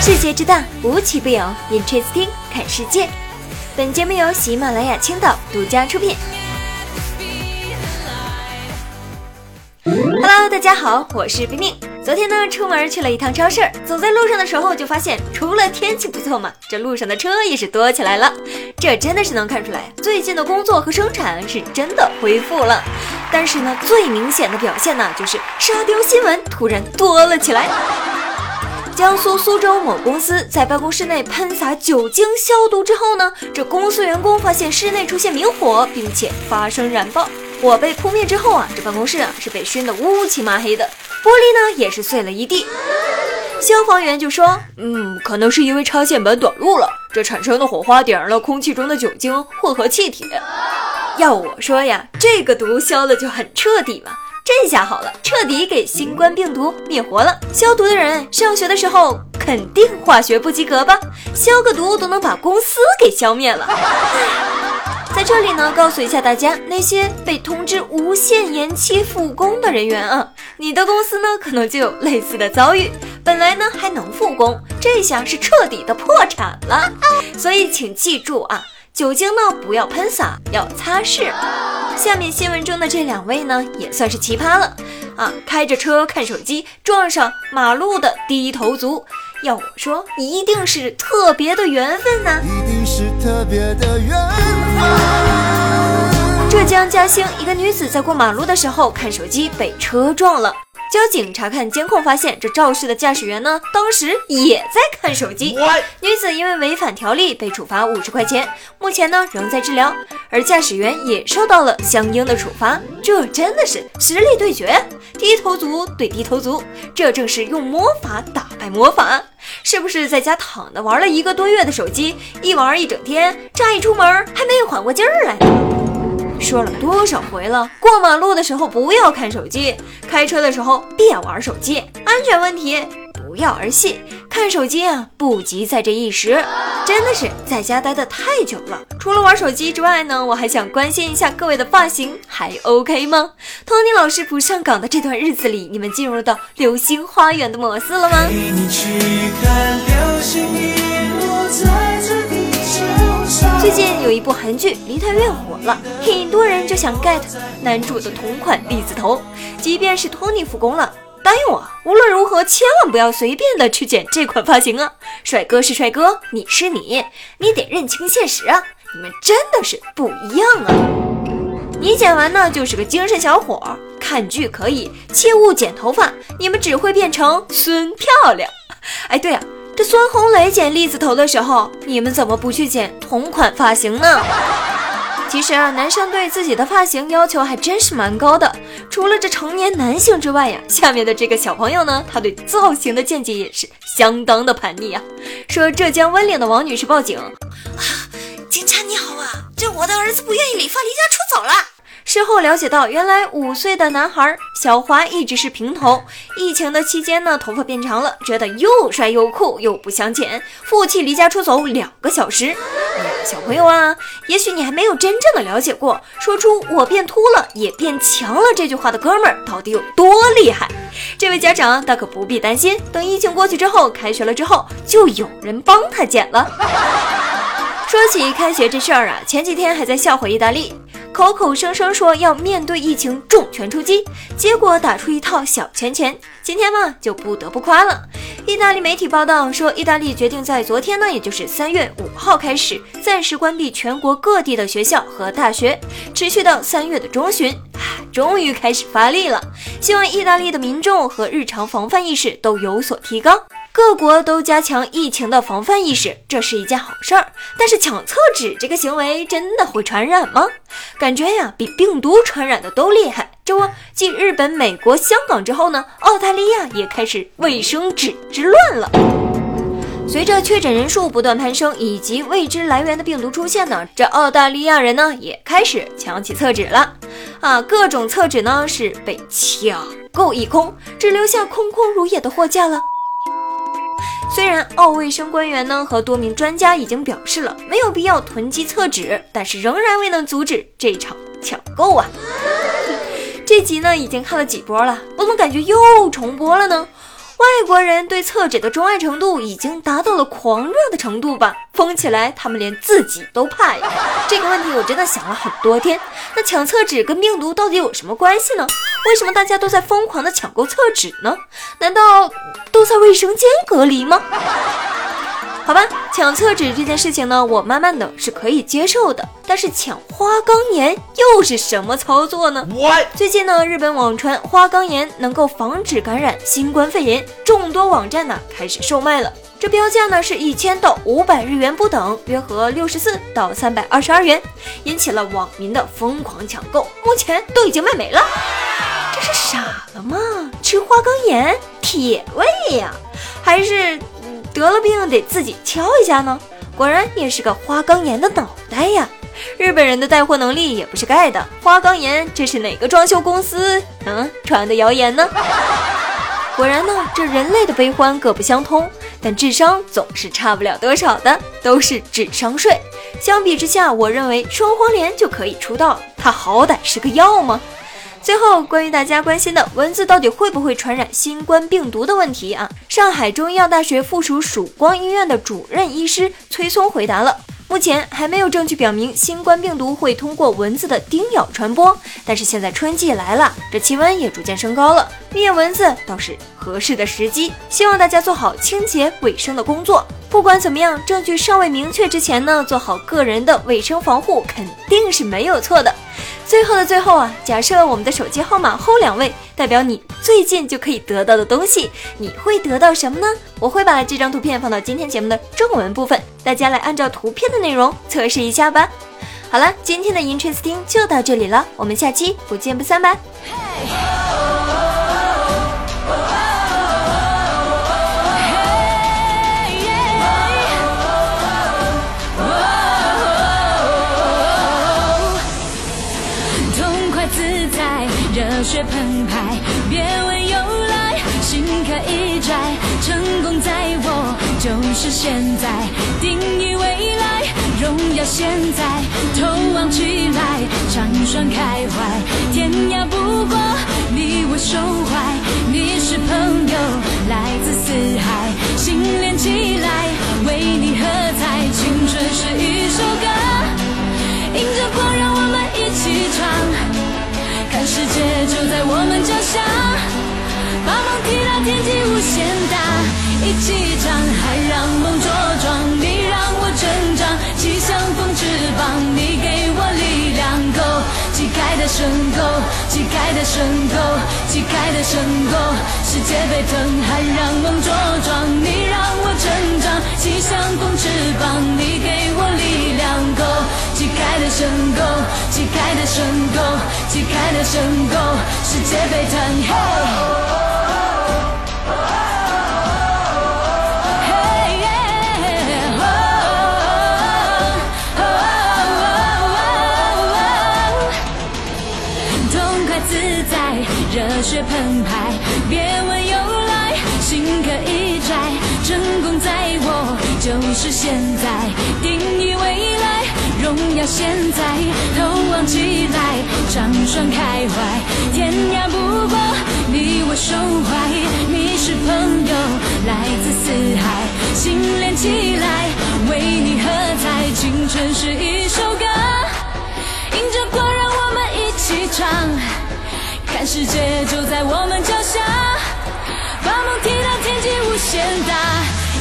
世界之大，无奇不有。Interesting，看世界。本节目由喜马拉雅青岛独家出品。Hello，大家好，我是冰冰。昨天呢，出门去了一趟超市，走在路上的时候就发现，除了天气不错嘛，这路上的车也是多起来了。这真的是能看出来，最近的工作和生产是真的恢复了。但是呢，最明显的表现呢，就是沙雕新闻突然多了起来。江苏苏州某公司在办公室内喷洒酒精消毒之后呢，这公司员工发现室内出现明火，并且发生燃爆。火被扑灭之后啊，这办公室啊是被熏得乌漆麻黑的，玻璃呢也是碎了一地。消防员就说：“嗯，可能是因为插线板短路了，这产生的火花点燃了空气中的酒精混合气体。”要我说呀，这个毒消的就很彻底嘛。这下好了，彻底给新冠病毒灭活了。消毒的人上学的时候肯定化学不及格吧？消个毒都能把公司给消灭了。在这里呢，告诉一下大家，那些被通知无限延期复工的人员啊，你的公司呢可能就有类似的遭遇。本来呢还能复工，这下是彻底的破产了。所以请记住啊。酒精呢，不要喷洒，要擦拭。下面新闻中的这两位呢，也算是奇葩了啊！开着车看手机，撞上马路的低头族，要我说，一定是特别的缘分呐！一定是特别的缘分。浙江嘉兴一个女子在过马路的时候看手机，被车撞了。交警查看监控，发现这肇事的驾驶员呢，当时也在看手机。女子因为违反条例被处罚五十块钱，目前呢仍在治疗，而驾驶员也受到了相应的处罚。这真的是实力对决，低头族对低头族，这正是用魔法打败魔法。是不是在家躺着玩了一个多月的手机，一玩一整天，乍一出门还没有缓过劲儿来？说了多少回了？过马路的时候不要看手机，开车的时候别玩手机，安全问题不要儿戏。看手机啊，不急在这一时。真的是在家待的太久了，除了玩手机之外呢，我还想关心一下各位的发型还 OK 吗？Tony 老师不上岗的这段日子里，你们进入到流星花园的模式了吗？陪你去看流星一落在最近有一部韩剧《梨泰院》火了，很多人就想 get 男主的同款栗子头。即便是托尼复工了，答应我，无论如何千万不要随便的去剪这款发型啊！帅哥是帅哥，你是你，你得认清现实啊！你们真的是不一样啊！你剪完呢就是个精神小伙，看剧可以，切勿剪头发，你们只会变成孙漂亮。哎，对啊。这孙红雷剪栗子头的时候，你们怎么不去剪同款发型呢？其实啊，男生对自己的发型要求还真是蛮高的。除了这成年男性之外呀，下面的这个小朋友呢，他对造型的见解也是相当的叛逆啊。说浙江温岭的王女士报警啊，警察你好啊，这我的儿子不愿意理发，离家出走了。事后了解到，原来五岁的男孩小华一直是平头。疫情的期间呢，头发变长了，觉得又帅又酷，又不想剪，负气离家出走两个小时。哎呀，小朋友啊，也许你还没有真正的了解过，说出“我变秃了，也变强了”这句话的哥们儿到底有多厉害。这位家长大可不必担心，等疫情过去之后，开学了之后，就有人帮他剪了。说起开学这事儿啊，前几天还在笑话意大利。口口声声说要面对疫情重拳出击，结果打出一套小拳拳。今天嘛，就不得不夸了。意大利媒体报道说，意大利决定在昨天呢，也就是三月五号开始，暂时关闭全国各地的学校和大学，持续到三月的中旬。终于开始发力了，希望意大利的民众和日常防范意识都有所提高。各国都加强疫情的防范意识，这是一件好事儿。但是抢厕纸这个行为真的会传染吗？感觉呀，比病毒传染的都厉害。这不，继日本、美国、香港之后呢，澳大利亚也开始卫生纸之乱了。随着确诊人数不断攀升，以及未知来源的病毒出现呢，这澳大利亚人呢也开始抢起厕纸了。啊，各种厕纸呢是被抢购一空，只留下空空如也的货架了。虽然澳卫生官员呢和多名专家已经表示了没有必要囤积厕纸，但是仍然未能阻止这场抢购啊。这集呢已经看了几波了，我怎么感觉又重播了呢？外国人对厕纸的钟爱程度已经达到了狂热的程度吧？疯起来，他们连自己都怕呀！这个问题我真的想了很多天。那抢厕纸跟病毒到底有什么关系呢？为什么大家都在疯狂的抢购厕纸呢？难道都在卫生间隔离吗？好吧，抢厕纸这件事情呢，我慢慢的是可以接受的。但是抢花岗岩又是什么操作呢？最近呢，日本网传花岗岩能够防止感染新冠肺炎，众多网站呢开始售卖了。这标价呢是一千到五百日元不等，约合六十四到三百二十二元，引起了网民的疯狂抢购，目前都已经卖没了。这是傻了吗？吃花岗岩铁胃呀，还是？得了病得自己敲一下呢，果然也是个花岗岩的脑袋呀！日本人的带货能力也不是盖的。花岗岩，这是哪个装修公司嗯传的谣言呢？果然呢，这人类的悲欢各不相通，但智商总是差不了多少的，都是智商税。相比之下，我认为双黄连就可以出道，它好歹是个药吗？最后，关于大家关心的蚊子到底会不会传染新冠病毒的问题啊，上海中医药大学附属曙光医院的主任医师崔松回答了。目前还没有证据表明新冠病毒会通过蚊子的叮咬传播，但是现在春季来了，这气温也逐渐升高了，灭蚊子倒是合适的时机。希望大家做好清洁卫生的工作。不管怎么样，证据尚未明确之前呢，做好个人的卫生防护肯定是没有错的。最后的最后啊，假设我们的手机号码后两位代表你最近就可以得到的东西，你会得到什么呢？我会把这张图片放到今天节目的正文部分，大家来按照图片的内容测试一下吧。好了，今天的 Interesting 就到这里了，我们下期不见不散吧。别问由来，心可以摘，成功在我就是现在，定义未来，荣耀现在，头望起来，畅爽开怀，天涯不过你我胸怀，你是朋友，来自四海，心天际无限大，一起唱，还让梦茁壮，你让我成长，气象风翅膀，你给我力量，Go，旗开的升够，旗开的升够，旗开的升够，世界沸腾，还让梦茁壮，你让我成长，气象风翅膀，你给我力量，Go。旗开的升空，旗开的升空，旗开的升空，世界沸腾。摘，成功在我，就是现在，定义未来。荣耀现在，头望起来，畅爽开怀，天涯不过你我胸怀，你是朋友，来自四海，心连起来，为你喝彩，青春是一首歌，迎着光，让我们一起唱，看世界就在我们脚下，把梦踢到天际无限大。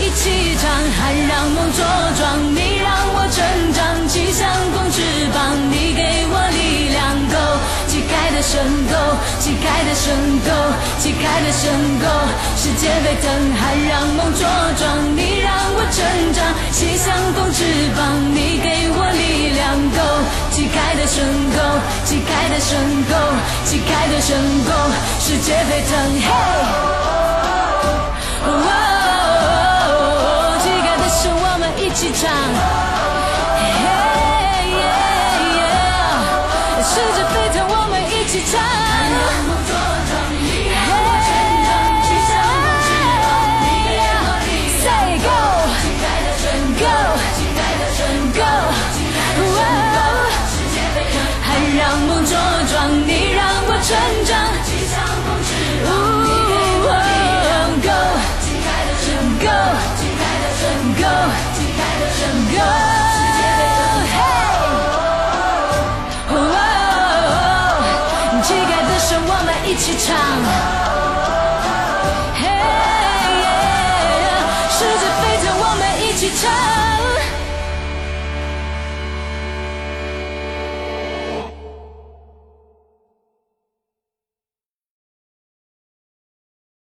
一起唱，还让梦茁壮，你让我成长，气象风翅膀，你给我力量，Go，旗开的升空，旗开的升空，旗开的升空，世界沸腾，还让梦茁壮，你让我成长，气象风翅膀，你给我力量，Go，旗开的升空，旗开的升空，旗开的升空，世界沸腾，嘿。乞丐的手，我们一起唱。嘿，世界沸腾，我们一起唱。